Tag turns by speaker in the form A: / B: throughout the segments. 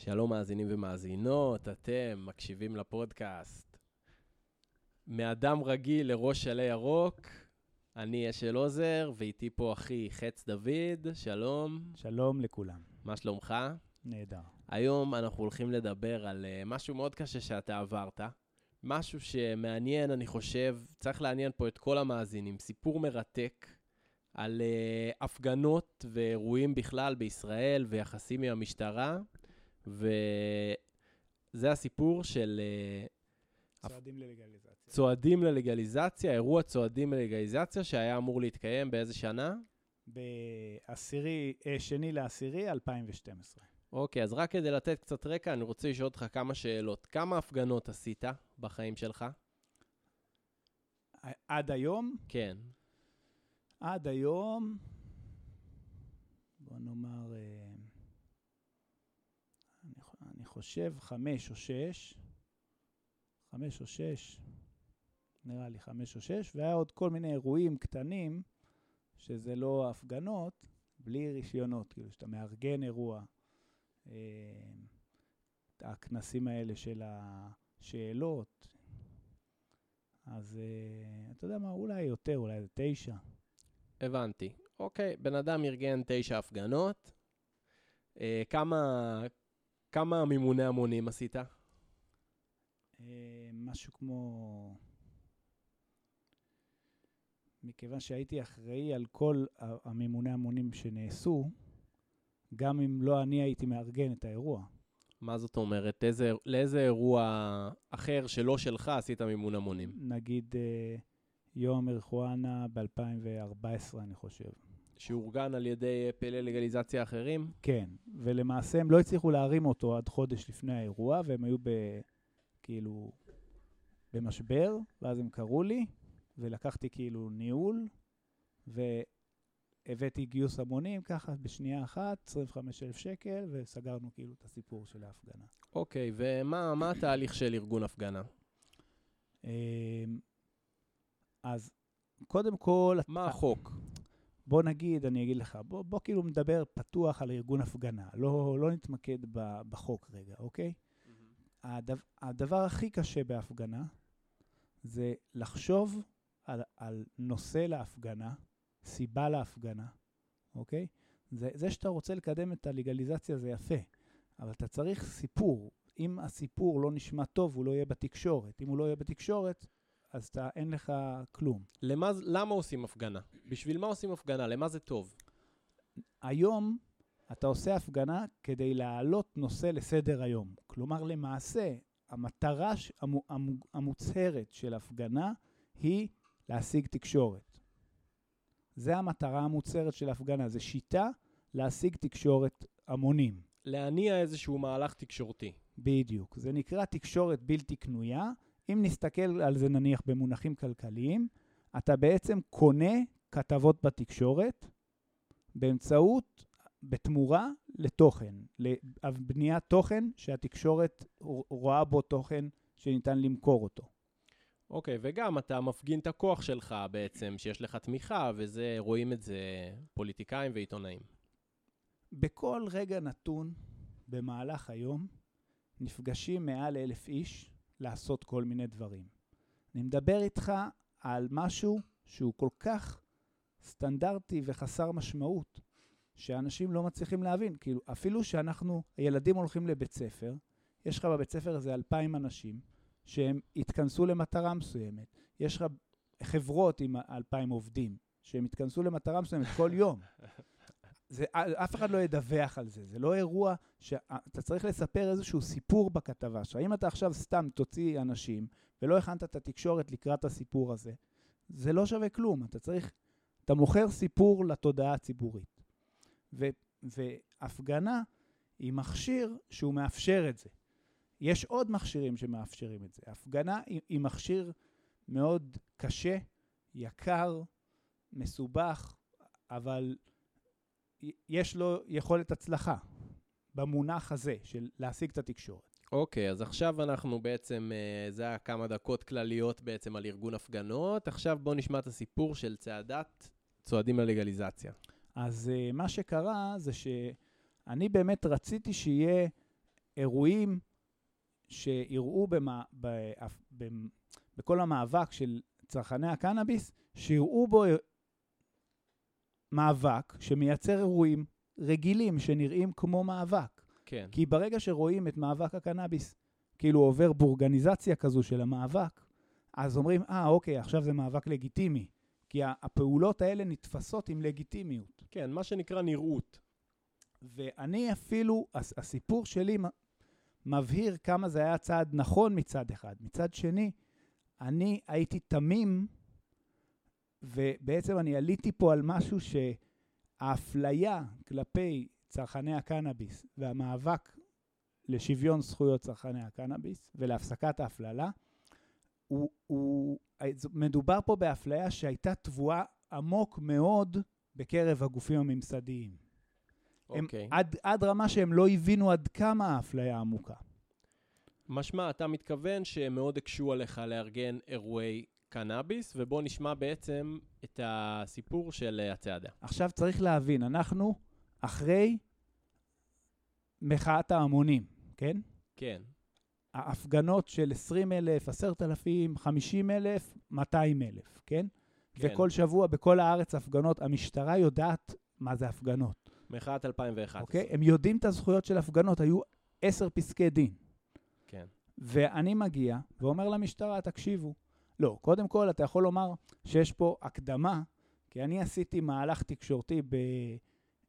A: שלום מאזינים ומאזינות, אתם מקשיבים לפודקאסט. מאדם רגיל לראש עלי ירוק, אני אשל עוזר, ואיתי פה אחי חץ דוד, שלום.
B: שלום לכולם.
A: מה שלומך?
B: נהדר.
A: היום אנחנו הולכים לדבר על uh, משהו מאוד קשה שאתה עברת. משהו שמעניין, אני חושב, צריך לעניין פה את כל המאזינים. סיפור מרתק על uh, הפגנות ואירועים בכלל בישראל ויחסים עם המשטרה. וזה הסיפור של... אה,
B: צועדים ללגליזציה.
A: צועדים ללגליזציה, אירוע צועדים ללגליזציה שהיה אמור להתקיים באיזה שנה?
B: בעשירי, אה, שני לעשירי 2012.
A: אוקיי, אז רק כדי לתת קצת רקע, אני רוצה לשאול אותך כמה שאלות. כמה הפגנות עשית בחיים שלך?
B: עד היום?
A: כן.
B: עד היום, בוא נאמר... אה, אני חושב חמש או שש, חמש או שש, נראה לי חמש או שש, והיה עוד כל מיני אירועים קטנים, שזה לא הפגנות, בלי רישיונות, כאילו, שאתה מארגן אירוע. אה, הכנסים האלה של השאלות. אז אה, אתה יודע מה, אולי יותר, אולי זה תשע.
A: הבנתי. אוקיי, בן אדם ארגן תשע הפגנות. אה, כמה, כמה מימוני המונים עשית?
B: אה, משהו כמו... מכיוון שהייתי אחראי על כל המימוני המונים שנעשו, גם אם לא אני הייתי מארגן את האירוע.
A: מה זאת אומרת? איזה, לאיזה אירוע אחר שלא שלך עשית מימון המונים?
B: נגיד אה, יום מריחואנה ב-2014, אני חושב.
A: שאורגן על ידי פעילי לגליזציה אחרים?
B: כן, ולמעשה הם לא הצליחו להרים אותו עד חודש לפני האירוע, והם היו ב... כאילו... במשבר, ואז הם קראו לי, ולקחתי כאילו ניהול, והבאתי גיוס המונים ככה בשנייה אחת, 25,000 שקל, וסגרנו כאילו את הסיפור של ההפגנה.
A: אוקיי, ומה התהליך של ארגון הפגנה?
B: אמ, אז קודם כל...
A: מה החוק?
B: בוא נגיד, אני אגיד לך, בוא, בוא כאילו נדבר פתוח על ארגון הפגנה, לא, לא נתמקד בחוק רגע, אוקיי? Mm-hmm. הדבר, הדבר הכי קשה בהפגנה זה לחשוב על, על נושא להפגנה, סיבה להפגנה, אוקיי? זה, זה שאתה רוצה לקדם את הלגליזציה זה יפה, אבל אתה צריך סיפור. אם הסיפור לא נשמע טוב, הוא לא יהיה בתקשורת. אם הוא לא יהיה בתקשורת, אז אתה, אין לך כלום.
A: למה, למה עושים הפגנה? בשביל מה עושים הפגנה? למה זה טוב?
B: היום אתה עושה הפגנה כדי להעלות נושא לסדר היום. כלומר, למעשה, המטרה המוצהרת של הפגנה היא להשיג תקשורת. זה המטרה המוצהרת של הפגנה, זו שיטה להשיג תקשורת המונים.
A: להניע איזשהו מהלך תקשורתי.
B: בדיוק. זה נקרא תקשורת בלתי קנויה, אם נסתכל על זה נניח במונחים כלכליים, אתה בעצם קונה כתבות בתקשורת באמצעות, בתמורה לתוכן, לבניית תוכן שהתקשורת רואה בו תוכן שניתן למכור אותו.
A: אוקיי, okay, וגם אתה מפגין את הכוח שלך בעצם, שיש לך תמיכה, וזה, רואים את זה פוליטיקאים ועיתונאים.
B: בכל רגע נתון במהלך היום נפגשים מעל אלף איש לעשות כל מיני דברים. אני מדבר איתך על משהו שהוא כל כך סטנדרטי וחסר משמעות, שאנשים לא מצליחים להבין. כאילו, אפילו שאנחנו, הילדים הולכים לבית ספר, יש לך בבית ספר איזה אלפיים אנשים, שהם התכנסו למטרה מסוימת. יש לך חברות עם אלפיים עובדים, שהם התכנסו למטרה מסוימת כל יום. זה, אף אחד לא ידווח על זה, זה לא אירוע שאתה צריך לספר איזשהו סיפור בכתבה שלך. אם אתה עכשיו סתם תוציא אנשים ולא הכנת את התקשורת לקראת הסיפור הזה, זה לא שווה כלום. אתה צריך, אתה מוכר סיפור לתודעה הציבורית. ו, והפגנה היא מכשיר שהוא מאפשר את זה. יש עוד מכשירים שמאפשרים את זה. הפגנה היא, היא מכשיר מאוד קשה, יקר, מסובך, אבל יש לו יכולת הצלחה במונח הזה של להשיג את התקשורת.
A: אוקיי, okay, אז עכשיו אנחנו בעצם, אה, זה היה כמה דקות כלליות בעצם על ארגון הפגנות. עכשיו בואו נשמע את הסיפור של צעדת צועדים ללגליזציה.
B: אז uh, מה שקרה זה שאני באמת רציתי שיהיה אירועים שיראו במה, ב, ב, בכל המאבק של צרכני הקנאביס, שיראו בו מאבק שמייצר אירועים רגילים שנראים כמו מאבק.
A: כן.
B: כי ברגע שרואים את מאבק הקנאביס, כאילו עובר בורגניזציה כזו של המאבק, אז אומרים, אה, ah, אוקיי, עכשיו זה מאבק לגיטימי. כי הפעולות האלה נתפסות עם לגיטימיות.
A: כן, מה שנקרא נראות.
B: ואני אפילו, הסיפור שלי מבהיר כמה זה היה צעד נכון מצד אחד. מצד שני, אני הייתי תמים, ובעצם אני עליתי פה על משהו שהאפליה כלפי צרכני הקנאביס והמאבק לשוויון זכויות צרכני הקנאביס ולהפסקת ההפללה, הוא, הוא, מדובר פה באפליה שהייתה טבועה עמוק מאוד בקרב הגופים הממסדיים. אוקיי. הם, עד, עד רמה שהם לא הבינו עד כמה האפליה עמוקה.
A: משמע, אתה מתכוון שהם מאוד הקשו עליך לארגן אירועי קנאביס, ובוא נשמע בעצם את הסיפור של אה, הצעדה.
B: עכשיו צריך להבין, אנחנו אחרי מחאת ההמונים, כן?
A: כן.
B: ההפגנות של 20 אלף, 10,000, 50 אלף, 200 אלף, כן? כן? וכל שבוע בכל הארץ הפגנות. המשטרה יודעת מה זה הפגנות.
A: מחאת 2011.
B: אוקיי? הם יודעים את הזכויות של הפגנות, היו עשר פסקי דין.
A: כן.
B: ואני מגיע ואומר למשטרה, תקשיבו. לא, קודם כל, אתה יכול לומר שיש פה הקדמה, כי אני עשיתי מהלך תקשורתי ב...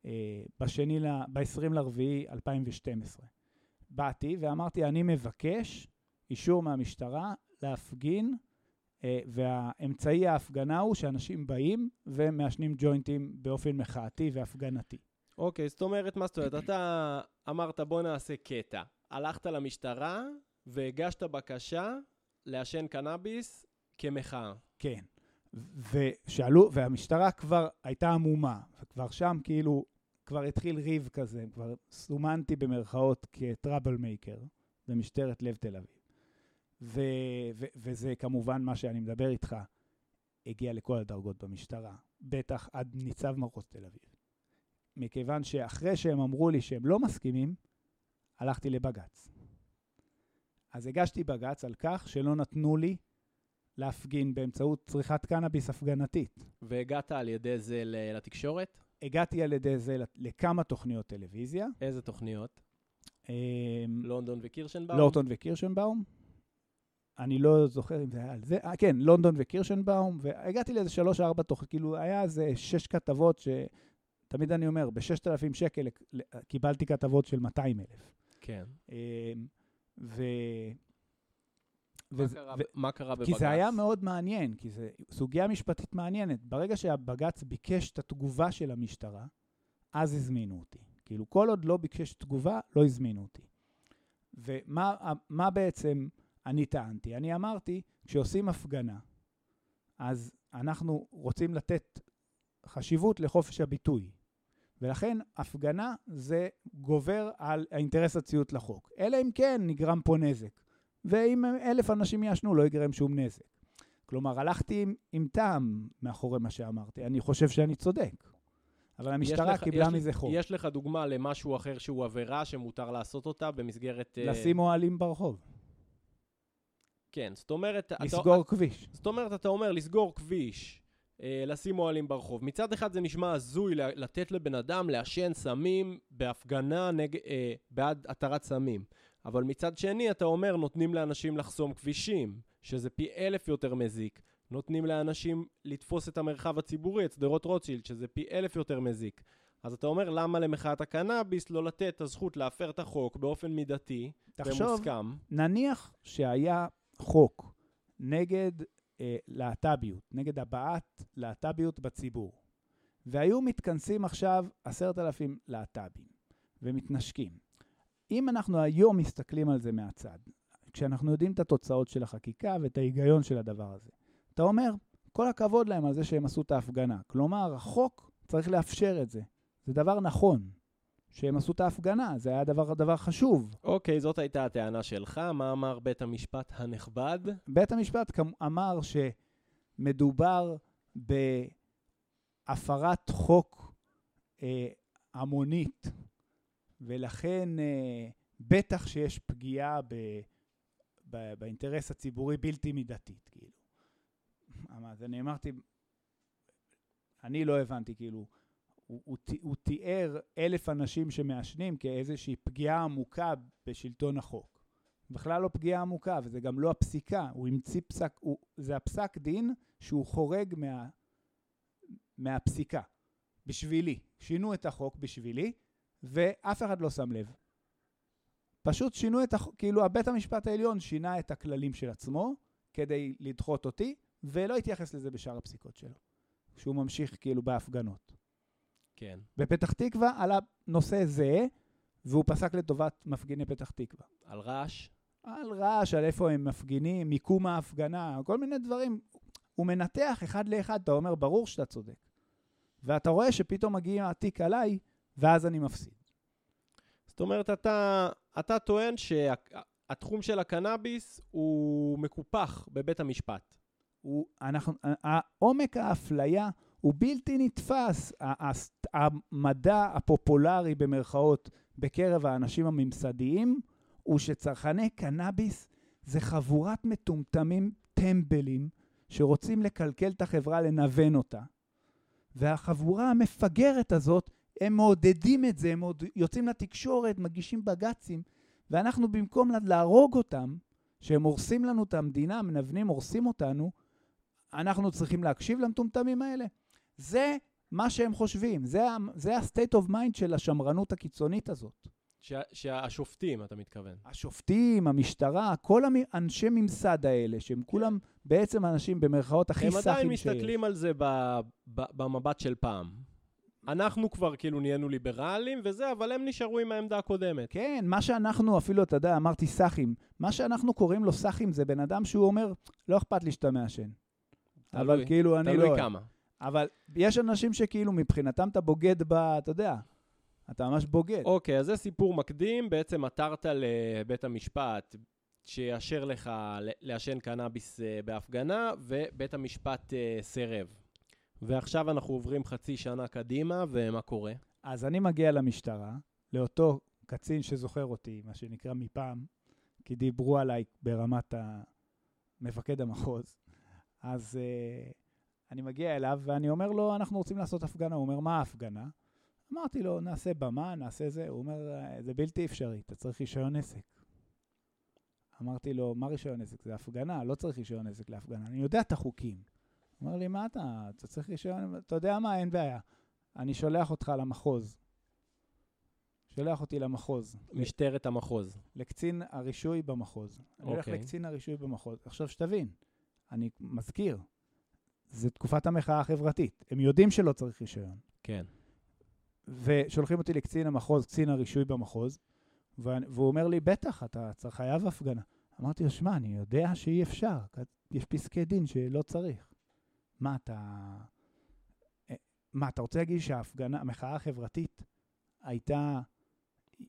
B: אה, בשני, ב-20 לרביעי 2012. באתי ואמרתי, אני מבקש אישור מהמשטרה להפגין, אה, והאמצעי ההפגנה הוא שאנשים באים ומעשנים ג'וינטים באופן מחאתי והפגנתי.
A: אוקיי, okay, זאת אומרת, מה זאת אומרת? אתה אמרת, בוא נעשה קטע. הלכת למשטרה והגשת בקשה לעשן קנאביס כמחאה.
B: כן. ושאלו, והמשטרה כבר הייתה עמומה, וכבר שם כאילו כבר התחיל ריב כזה, כבר סומנתי במרכאות כטראבל מייקר במשטרת לב תל אביב. ו- ו- וזה כמובן מה שאני מדבר איתך, הגיע לכל הדרגות במשטרה, בטח עד ניצב מחוז תל אביב. מכיוון שאחרי שהם אמרו לי שהם לא מסכימים, הלכתי לבג"ץ. אז הגשתי בג"ץ על כך שלא נתנו לי להפגין באמצעות צריכת קנאביס הפגנתית.
A: והגעת על ידי זה לתקשורת?
B: הגעתי על ידי זה לכמה תוכניות טלוויזיה.
A: איזה תוכניות?
B: אמ,
A: לונדון וקירשנבאום?
B: לונדון וקירשנבאום. אני לא זוכר אם זה היה על זה. אה, כן, לונדון וקירשנבאום, והגעתי לאיזה שלוש-ארבע תוכניות, כאילו, היה איזה שש כתבות שתמיד אני אומר, ב-6,000 שקל קיבלתי כתבות של 200 אלף.
A: כן. אמ,
B: ו...
A: וזה, קרה, ו... מה קרה בבג"ץ?
B: כי זה היה מאוד מעניין, כי זו סוגיה משפטית מעניינת. ברגע שהבג"ץ ביקש את התגובה של המשטרה, אז הזמינו אותי. כאילו, כל עוד לא ביקש תגובה, לא הזמינו אותי. ומה בעצם אני טענתי? אני אמרתי, כשעושים הפגנה, אז אנחנו רוצים לתת חשיבות לחופש הביטוי. ולכן הפגנה זה גובר על האינטרס הציות לחוק. אלא אם כן נגרם פה נזק. ואם אלף אנשים יעשנו, לא ייגרם שום נזק. כלומר, הלכתי עם, עם טעם מאחורי מה שאמרתי. אני חושב שאני צודק. אבל המשטרה לך, קיבלה מזה חוק.
A: יש לך דוגמה למשהו אחר שהוא עבירה שמותר לעשות אותה במסגרת...
B: אה, לשים אוהלים ברחוב.
A: כן, זאת אומרת...
B: לסגור אתה, כביש.
A: זאת אומרת, אתה אומר לסגור כביש, אה, לשים אוהלים ברחוב. מצד אחד זה נשמע הזוי לתת לבן אדם לעשן סמים בהפגנה נג, אה, בעד התרת סמים. אבל מצד שני אתה אומר נותנים לאנשים לחסום כבישים, שזה פי אלף יותר מזיק. נותנים לאנשים לתפוס את המרחב הציבורי, את שדרות רוטשילד, שזה פי אלף יותר מזיק. אז אתה אומר, למה למחאת הקנאביס לא לתת את הזכות להפר את החוק באופן מידתי
B: תחשוב,
A: ומוסכם?
B: נניח שהיה חוק נגד אה, להט"ביות, נגד הבעת להט"ביות בציבור, והיו מתכנסים עכשיו עשרת אלפים להט"בים ומתנשקים. אם אנחנו היום מסתכלים על זה מהצד, כשאנחנו יודעים את התוצאות של החקיקה ואת ההיגיון של הדבר הזה, אתה אומר, כל הכבוד להם על זה שהם עשו את ההפגנה. כלומר, החוק צריך לאפשר את זה. זה דבר נכון. שהם עשו את ההפגנה, זה היה דבר, דבר חשוב.
A: אוקיי, okay, זאת הייתה הטענה שלך. מה אמר בית המשפט הנכבד?
B: בית המשפט אמר שמדובר בהפרת חוק אה, המונית ולכן אה, בטח שיש פגיעה ב, ב, באינטרס הציבורי בלתי מידתית, כאילו. אז אני אמרתי, אני לא הבנתי, כאילו, הוא, הוא, הוא תיאר אלף אנשים שמעשנים כאיזושהי פגיעה עמוקה בשלטון החוק. בכלל לא פגיעה עמוקה, וזה גם לא הפסיקה, הוא המציא פסק, הוא, זה הפסק דין שהוא חורג מה, מהפסיקה, בשבילי. שינו את החוק בשבילי, ואף אחד לא שם לב. פשוט שינו את החוק, כאילו הבית המשפט העליון שינה את הכללים של עצמו כדי לדחות אותי, ולא התייחס לזה בשאר הפסיקות שלו, שהוא ממשיך כאילו בהפגנות.
A: כן.
B: בפתח תקווה עלה נושא זה, והוא פסק לטובת מפגיני פתח תקווה.
A: על רעש?
B: על רעש, על איפה הם מפגינים, מיקום ההפגנה, כל מיני דברים. הוא מנתח אחד לאחד, אתה אומר, ברור שאתה צודק. ואתה רואה שפתאום מגיע התיק עליי, ואז אני מפסיד.
A: זאת אומרת, אתה, אתה טוען שהתחום של הקנאביס הוא מקופח בבית המשפט.
B: הוא, אנחנו, עומק האפליה הוא בלתי נתפס. המדע הפופולרי במרכאות בקרב האנשים הממסדיים הוא שצרכני קנאביס זה חבורת מטומטמים טמבלים שרוצים לקלקל את החברה, לנוון אותה. והחבורה המפגרת הזאת, הם מעודדים את זה, הם עוד יוצאים לתקשורת, מגישים בג"צים, ואנחנו במקום להרוג אותם, שהם הורסים לנו את המדינה, מנוונים, הורסים אותנו, אנחנו צריכים להקשיב למטומטמים האלה. זה מה שהם חושבים, זה, זה ה-state of mind של השמרנות הקיצונית הזאת.
A: שהשופטים, אתה מתכוון.
B: השופטים, המשטרה, כל האנשי ממסד האלה, שהם כן. כולם בעצם אנשים במרכאות הכי סאחים שיש.
A: הם עדיין מסתכלים על זה ב, ב, במבט של פעם. אנחנו כבר כאילו נהיינו ליברלים וזה, אבל הם נשארו עם העמדה הקודמת.
B: כן, מה שאנחנו אפילו, אתה יודע, אמרתי סאחים, מה שאנחנו קוראים לו סאחים זה בן אדם שהוא אומר, לא אכפת לי שאתה מעשן. אבל כאילו אני
A: לא... תלוי כמה.
B: אבל יש אנשים שכאילו מבחינתם אתה בוגד ב... אתה יודע, אתה ממש בוגד.
A: אוקיי, אז זה סיפור מקדים. בעצם עתרת לבית המשפט שיאשר לך לעשן קנאביס אה, בהפגנה, ובית המשפט אה, סירב. ועכשיו אנחנו עוברים חצי שנה קדימה, ומה קורה?
B: אז אני מגיע למשטרה, לאותו קצין שזוכר אותי, מה שנקרא מפעם, כי דיברו עליי ברמת מפקד המחוז. אז uh, אני מגיע אליו ואני אומר לו, אנחנו רוצים לעשות הפגנה. הוא אומר, מה ההפגנה? אמרתי לו, נעשה במה, נעשה זה. הוא אומר, זה בלתי אפשרי, אתה צריך רישיון עסק. אמרתי לו, מה רישיון עסק? זה הפגנה, לא צריך רישיון עסק להפגנה. אני יודע את החוקים. אומר לי, מה אתה? אתה צריך רישיון? אתה יודע מה? אין בעיה. אני שולח אותך למחוז. שולח אותי למחוז.
A: משטרת המחוז.
B: לקצין הרישוי במחוז. Okay. אני הולך אוקיי. לקצין הרישוי במחוז. עכשיו, שתבין, אני מזכיר, זה תקופת המחאה החברתית. הם יודעים שלא צריך רישיון.
A: כן.
B: ושולחים אותי לקצין המחוז, קצין הרישוי במחוז, והוא אומר לי, בטח, אתה חייב הפגנה. אמרתי לו, שמע, אני יודע שאי אפשר, יש פסקי דין שלא צריך. מה, אתה... אה, מה, אתה רוצה להגיד שההפגנה, המחאה החברתית הייתה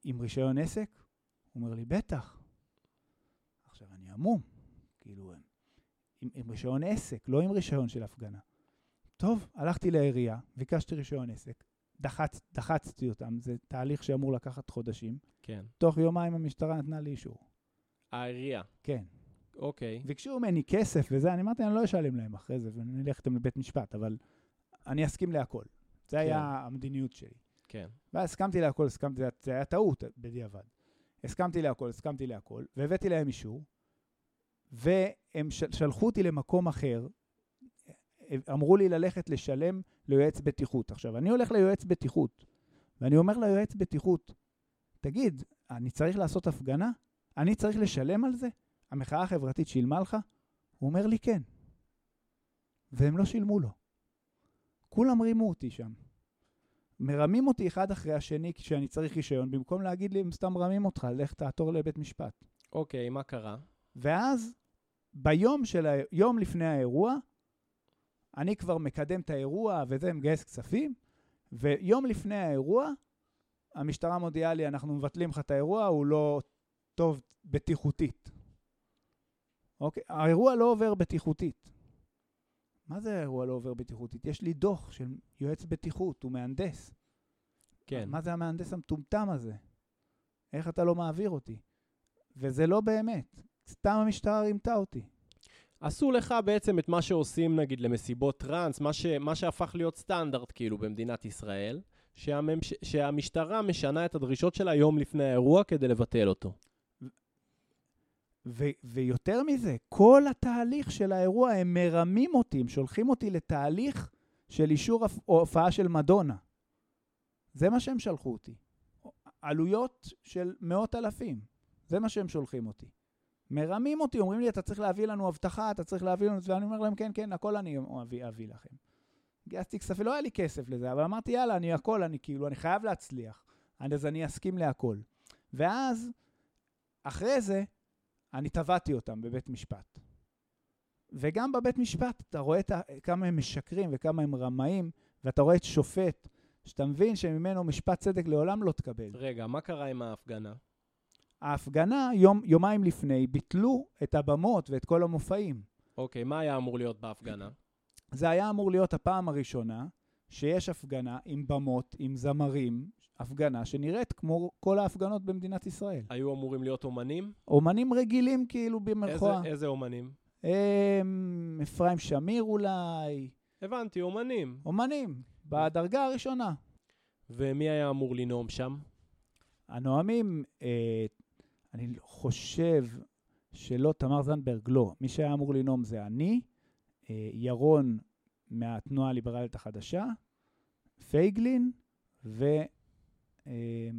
B: עם רישיון עסק? הוא אומר לי, בטח. עכשיו, אני עמום, כאילו, עם, עם רישיון עסק, לא עם רישיון של הפגנה. טוב, הלכתי לעירייה, ביקשתי רישיון עסק, דחצ, דחצתי אותם, זה תהליך שאמור לקחת חודשים.
A: כן.
B: תוך יומיים המשטרה נתנה לי אישור.
A: העירייה?
B: כן.
A: אוקיי.
B: ביקשו ממני כסף וזה, אני אמרתי, אני לא אשלם להם אחרי זה, ואני אלך איתם לבית משפט, אבל אני אסכים להכל. זה כן. היה המדיניות שלי.
A: כן.
B: ואז הסכמתי להכל, הסכמתי, זה היה טעות בדיעבד. הסכמתי להכל, הסכמתי להכל, והבאתי להם אישור, והם שלחו אותי למקום אחר, אמרו לי ללכת לשלם ליועץ בטיחות. עכשיו, אני הולך ליועץ בטיחות, ואני אומר ליועץ בטיחות, תגיד, אני צריך לעשות הפגנה? אני צריך לשלם על זה? המחאה החברתית שילמה לך? הוא אומר לי, כן. והם לא שילמו לו. כולם רימו אותי שם. מרמים אותי אחד אחרי השני כשאני צריך רישיון, במקום להגיד לי, הם סתם מרמים אותך, לך תעתור לבית משפט.
A: אוקיי, מה קרה?
B: ואז, ביום של ה... יום לפני האירוע, אני כבר מקדם את האירוע וזה, מגייס כספים, ויום לפני האירוע, המשטרה מודיעה לי, אנחנו מבטלים לך את האירוע, הוא לא טוב בטיחותית. אוקיי? האירוע לא עובר בטיחותית. מה זה האירוע לא עובר בטיחותית? יש לי דוח של יועץ בטיחות, הוא מהנדס.
A: כן.
B: מה זה המהנדס המטומטם הזה? איך אתה לא מעביר אותי? וזה לא באמת, סתם המשטרה רימתה אותי.
A: עשו לך בעצם את מה שעושים נגיד למסיבות טראנס, מה, ש, מה שהפך להיות סטנדרט כאילו במדינת ישראל, שהממש, שהמשטרה משנה את הדרישות שלה יום לפני האירוע כדי לבטל אותו.
B: ויותר מזה, כל התהליך של האירוע, הם מרמים אותי, הם שולחים אותי לתהליך של אישור הופעה של מדונה. זה מה שהם שלחו אותי. עלויות של מאות אלפים, זה מה שהם שולחים אותי. מרמים אותי, אומרים לי, אתה צריך להביא לנו אבטחה, אתה צריך להביא לנו... ואני אומר להם, כן, כן, הכל אני אביא, אביא לכם. גייסתי כספים, לא היה לי כסף לזה, אבל אמרתי, יאללה, אני הכל, אני כאילו, אני חייב להצליח. אז אני אסכים להכל. ואז, אחרי זה, אני תבעתי אותם בבית משפט. וגם בבית משפט אתה רואה כמה הם משקרים וכמה הם רמאים, ואתה רואה את שופט, שאתה מבין שממנו משפט צדק לעולם לא תקבל.
A: רגע, מה קרה עם ההפגנה?
B: ההפגנה, יום, יומיים לפני, ביטלו את הבמות ואת כל המופעים.
A: אוקיי, מה היה אמור להיות בהפגנה?
B: זה היה אמור להיות הפעם הראשונה שיש הפגנה עם במות, עם זמרים, הפגנה שנראית כמו כל ההפגנות במדינת ישראל.
A: היו אמורים להיות אומנים?
B: אומנים רגילים כאילו במרכאה.
A: איזה, איזה אומנים?
B: הם, אפרים שמיר אולי.
A: הבנתי, אומנים.
B: אומנים, בדרגה הראשונה.
A: ומי היה אמור לנאום שם?
B: הנואמים, אה, אני חושב שלא, תמר זנדברג לא. מי שהיה אמור לנאום זה אני, אה, ירון מהתנועה הליברלית החדשה, פייגלין ו... אה,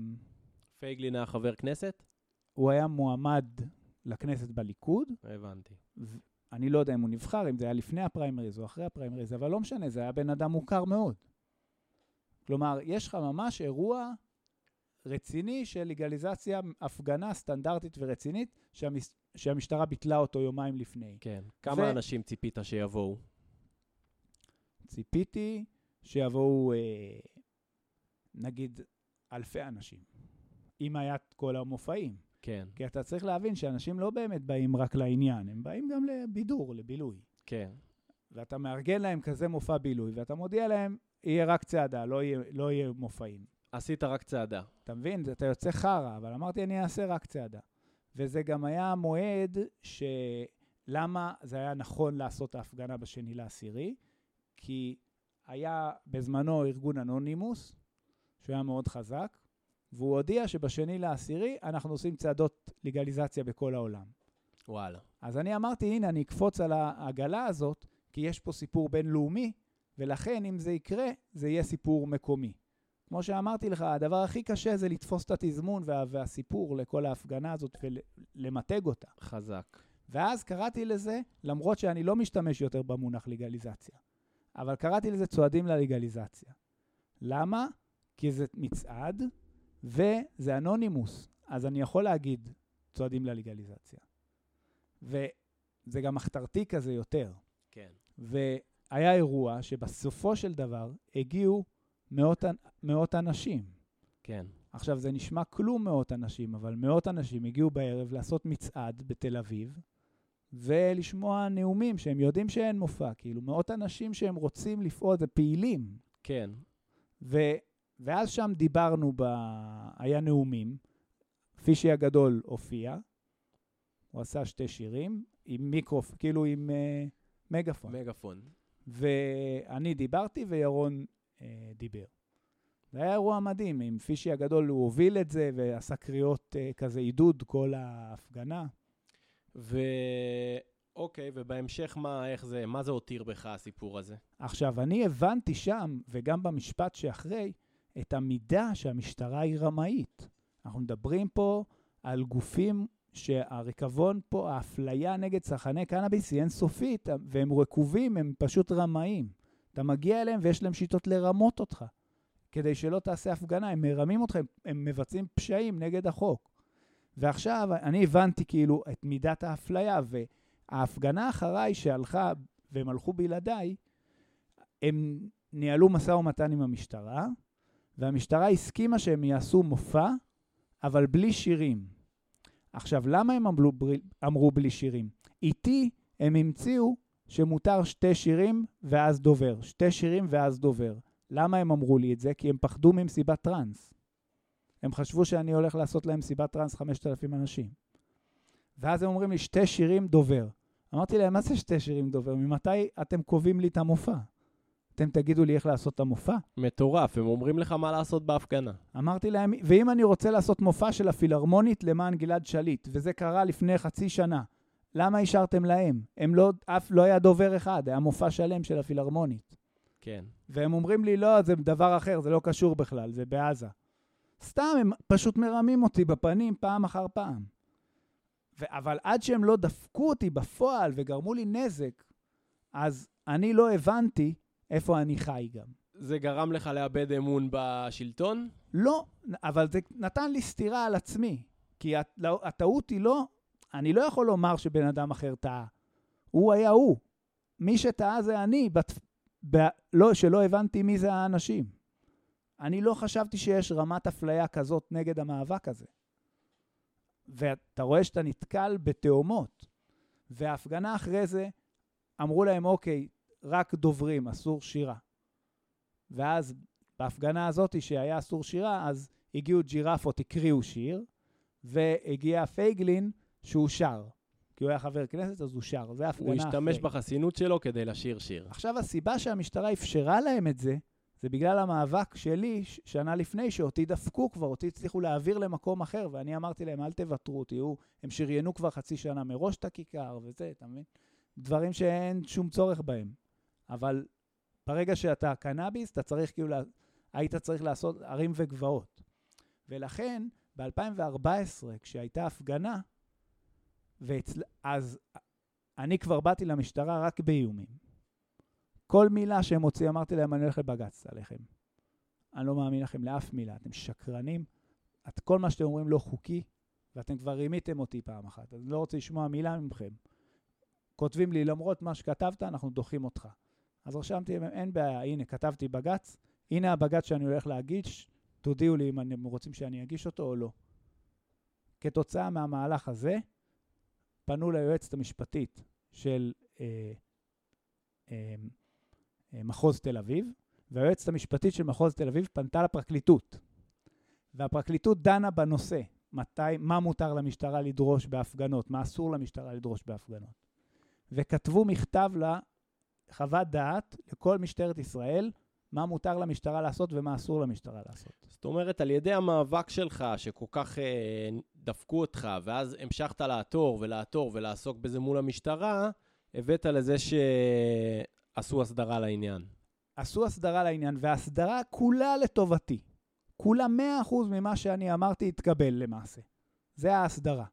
A: פייגלין היה חבר כנסת?
B: הוא היה מועמד לכנסת בליכוד.
A: הבנתי.
B: אני לא יודע אם הוא נבחר, אם זה היה לפני הפריימריז או אחרי הפריימריז, אבל לא משנה, זה היה בן אדם מוכר מאוד. כלומר, יש לך ממש אירוע רציני של לגליזציה, הפגנה סטנדרטית ורצינית, שהמס... שהמשטרה ביטלה אותו יומיים לפני.
A: כן. כמה ו... אנשים ציפית שיבואו?
B: ציפיתי שיבואו, אה, נגיד, אלפי אנשים, אם היה כל המופעים.
A: כן.
B: כי אתה צריך להבין שאנשים לא באמת באים רק לעניין, הם באים גם לבידור, לבילוי.
A: כן.
B: ואתה מארגן להם כזה מופע בילוי, ואתה מודיע להם, יהיה רק צעדה, לא יהיה, לא יהיה מופעים.
A: עשית רק צעדה.
B: אתה מבין? אתה יוצא חרא, אבל אמרתי, אני אעשה רק צעדה. וזה גם היה המועד שלמה זה היה נכון לעשות את ההפגנה בשני לעשירי, כי היה בזמנו ארגון אנונימוס, שהוא היה מאוד חזק, והוא הודיע שבשני לעשירי אנחנו עושים צעדות לגליזציה בכל העולם.
A: וואלה.
B: אז אני אמרתי, הנה, אני אקפוץ על העגלה הזאת, כי יש פה סיפור בינלאומי, ולכן אם זה יקרה, זה יהיה סיפור מקומי. כמו שאמרתי לך, הדבר הכי קשה זה לתפוס את התזמון וה, והסיפור לכל ההפגנה הזאת ולמתג אותה.
A: חזק.
B: ואז קראתי לזה, למרות שאני לא משתמש יותר במונח לגליזציה, אבל קראתי לזה צועדים ללגליזציה. למה? כי זה מצעד וזה אנונימוס, אז אני יכול להגיד צועדים ללגליזציה. וזה גם מחתרתי כזה יותר.
A: כן.
B: והיה אירוע שבסופו של דבר הגיעו מאות, מאות אנשים.
A: כן.
B: עכשיו, זה נשמע כלום מאות אנשים, אבל מאות אנשים הגיעו בערב לעשות מצעד בתל אביב, ולשמוע נאומים שהם יודעים שאין מופע, כאילו מאות אנשים שהם רוצים לפעול, זה פעילים.
A: כן.
B: ו, ואז שם דיברנו, ב... היה נאומים, פישי הגדול הופיע, הוא עשה שתי שירים, עם מיקרופ, כאילו עם uh, מגפון.
A: מגפון.
B: ואני דיברתי וירון אה, דיבר. זה היה אירוע מדהים, עם פישי הגדול הוא הוביל את זה ועשה קריאות אה, כזה עידוד כל ההפגנה.
A: ואוקיי, ובהמשך מה, איך זה, מה זה הותיר בך הסיפור הזה?
B: עכשיו, אני הבנתי שם, וגם במשפט שאחרי, את המידה שהמשטרה היא רמאית. אנחנו מדברים פה על גופים שהריקבון פה, האפליה נגד צרכני קנאביס היא אינסופית, והם רקובים, הם פשוט רמאים. אתה מגיע אליהם ויש להם שיטות לרמות אותך, כדי שלא תעשה הפגנה. הם מרמים אותך, הם, מבצעים פשעים נגד החוק. ועכשיו אני הבנתי כאילו את מידת האפליה, וההפגנה אחריי שהלכה והם הלכו בלעדיי, הם ניהלו משא ומתן עם המשטרה, והמשטרה הסכימה שהם יעשו מופע, אבל בלי שירים. עכשיו, למה הם אמרו, אמרו בלי שירים? איתי הם המציאו שמותר שתי שירים ואז דובר. שתי שירים ואז דובר. למה הם אמרו לי את זה? כי הם פחדו ממסיבת טראנס. הם חשבו שאני הולך לעשות להם סיבת טראנס 5,000 אנשים. ואז הם אומרים לי, שתי שירים דובר. אמרתי להם, מה זה שתי שירים דובר? ממתי אתם קובעים לי את המופע? אתם תגידו לי איך לעשות את המופע?
A: מטורף, הם אומרים לך מה לעשות בהפגנה.
B: אמרתי להם, ואם אני רוצה לעשות מופע של הפילהרמונית למען גלעד שליט, וזה קרה לפני חצי שנה, למה אישרתם להם? הם לא, אף לא היה דובר אחד, היה מופע שלם של הפילהרמונית.
A: כן.
B: והם אומרים לי, לא, זה דבר אחר, זה לא קשור בכלל, זה בעזה. סתם, הם פשוט מרמים אותי בפנים פעם אחר פעם. ו- אבל עד שהם לא דפקו אותי בפועל וגרמו לי נזק, אז אני לא הבנתי איפה אני חי גם.
A: זה גרם לך לאבד אמון בשלטון?
B: לא, אבל זה נתן לי סטירה על עצמי. כי לא- הטעות היא לא, אני לא יכול לומר שבן אדם אחר טעה. הוא היה הוא. מי שטעה זה אני, בת, ב, לא, שלא הבנתי מי זה האנשים. אני לא חשבתי שיש רמת אפליה כזאת נגד המאבק הזה. ואתה רואה שאתה נתקל בתאומות. וההפגנה אחרי זה, אמרו להם, אוקיי, רק דוברים, אסור שירה. ואז בהפגנה הזאת שהיה אסור שירה, אז הגיעו ג'ירפות, הקריאו שיר, והגיע פייגלין שהוא שר. כי הוא היה חבר כנסת, אז הוא שר. זה הפגנה
A: הוא
B: אחרי.
A: השתמש בחסינות שלו כדי לשיר שיר.
B: עכשיו, הסיבה שהמשטרה אפשרה להם את זה, זה בגלל המאבק שלי שנה לפני, שאותי דפקו כבר, אותי הצליחו להעביר למקום אחר, ואני אמרתי להם, אל תוותרו, תהיו, הם שריינו כבר חצי שנה מראש את הכיכר וזה, אתה מבין? דברים שאין שום צורך בהם. אבל ברגע שאתה קנאביס, אתה צריך כאילו, היית צריך לעשות ערים וגבעות. ולכן, ב-2014, כשהייתה הפגנה, ואצל... אז אני כבר באתי למשטרה רק באיומים. כל מילה שהם הוציאו, אמרתי להם, אני הולך לבג"ץ עליכם. אני לא מאמין לכם לאף מילה, אתם שקרנים, את כל מה שאתם אומרים לא חוקי, ואתם כבר רימיתם אותי פעם אחת, אני לא רוצה לשמוע מילה מכם. כותבים לי, למרות מה שכתבת, אנחנו דוחים אותך. אז רשמתי, אין בעיה, הנה, כתבתי בג"ץ, הנה הבג"ץ שאני הולך להגיש, תודיעו לי אם אתם רוצים שאני אגיש אותו או לא. כתוצאה מהמהלך הזה, פנו ליועצת המשפטית של אה, אה, אה, מחוז תל אביב, והיועצת המשפטית של מחוז תל אביב פנתה לפרקליטות. והפרקליטות דנה בנושא, מתי, מה מותר למשטרה לדרוש בהפגנות, מה אסור למשטרה לדרוש בהפגנות. וכתבו מכתב לחוות דעת לכל משטרת ישראל, מה מותר למשטרה לעשות ומה אסור למשטרה לעשות.
A: זאת אומרת, על ידי המאבק שלך, שכל כך אה, דפקו אותך, ואז המשכת לעתור ולעתור ולעסוק בזה מול המשטרה, הבאת לזה שעשו הסדרה לעניין.
B: עשו הסדרה לעניין, וההסדרה כולה לטובתי. כולה 100% ממה שאני אמרתי התקבל למעשה. זה ההסדרה.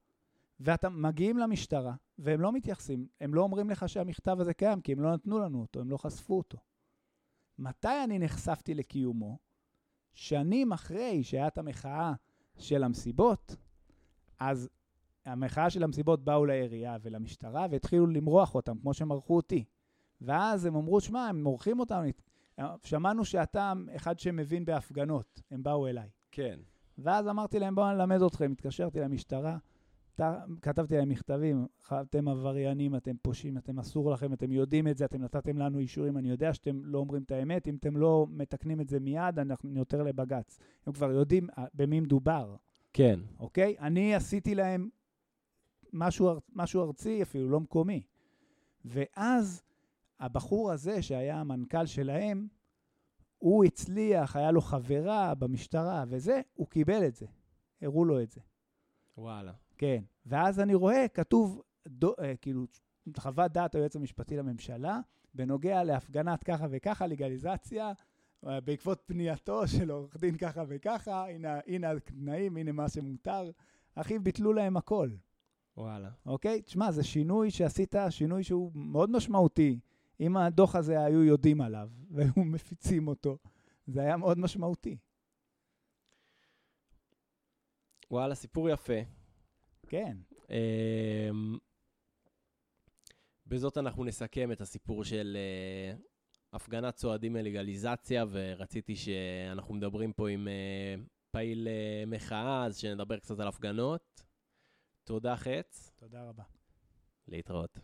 B: ואתם מגיעים למשטרה, והם לא מתייחסים, הם לא אומרים לך שהמכתב הזה קיים, כי הם לא נתנו לנו אותו, הם לא חשפו אותו. מתי אני נחשפתי לקיומו? שנים אחרי שהיה את המחאה של המסיבות, אז המחאה של המסיבות באו לעירייה ולמשטרה והתחילו למרוח אותם, כמו שמרחו אותי. ואז הם אמרו, שמע, הם מורחים אותנו, שמענו שאתה אחד שמבין בהפגנות, הם באו אליי.
A: כן.
B: ואז אמרתי להם, בואו נלמד אתכם. התקשרתי למשטרה, כתבתי להם מכתבים, אתם עבריינים, אתם פושעים, אתם אסור לכם, אתם יודעים את זה, אתם נתתם לנו אישורים, אני יודע שאתם לא אומרים את האמת, אם אתם לא מתקנים את זה מיד, אנחנו יותר לבג"ץ. הם כבר יודעים אה, במי מדובר,
A: כן.
B: אוקיי? אני עשיתי להם משהו, משהו ארצי אפילו, לא מקומי. ואז הבחור הזה, שהיה המנכ"ל שלהם, הוא הצליח, היה לו חברה במשטרה וזה, הוא קיבל את זה. הראו לו את זה.
A: וואלה.
B: כן. ואז אני רואה, כתוב, דו, אה, כאילו, חוות דעת היועץ המשפטי לממשלה, בנוגע להפגנת ככה וככה, לגליזציה, אה, בעקבות פנייתו של עורך דין ככה וככה, הנה, הנה התנאים, הנה מה שמותר. אחי, ביטלו להם הכל,
A: וואלה.
B: אוקיי? תשמע, זה שינוי שעשית, שינוי שהוא מאוד משמעותי. אם הדוח הזה היו יודעים עליו, והיו מפיצים אותו, זה היה מאוד משמעותי.
A: וואלה, סיפור יפה.
B: כן.
A: אמ, בזאת אנחנו נסכם את הסיפור של אה, הפגנת צועדים ללגליזציה, ורציתי שאנחנו מדברים פה עם אה, פעיל אה, מחאה, אז שנדבר קצת על הפגנות. תודה, חץ.
B: תודה רבה.
A: להתראות.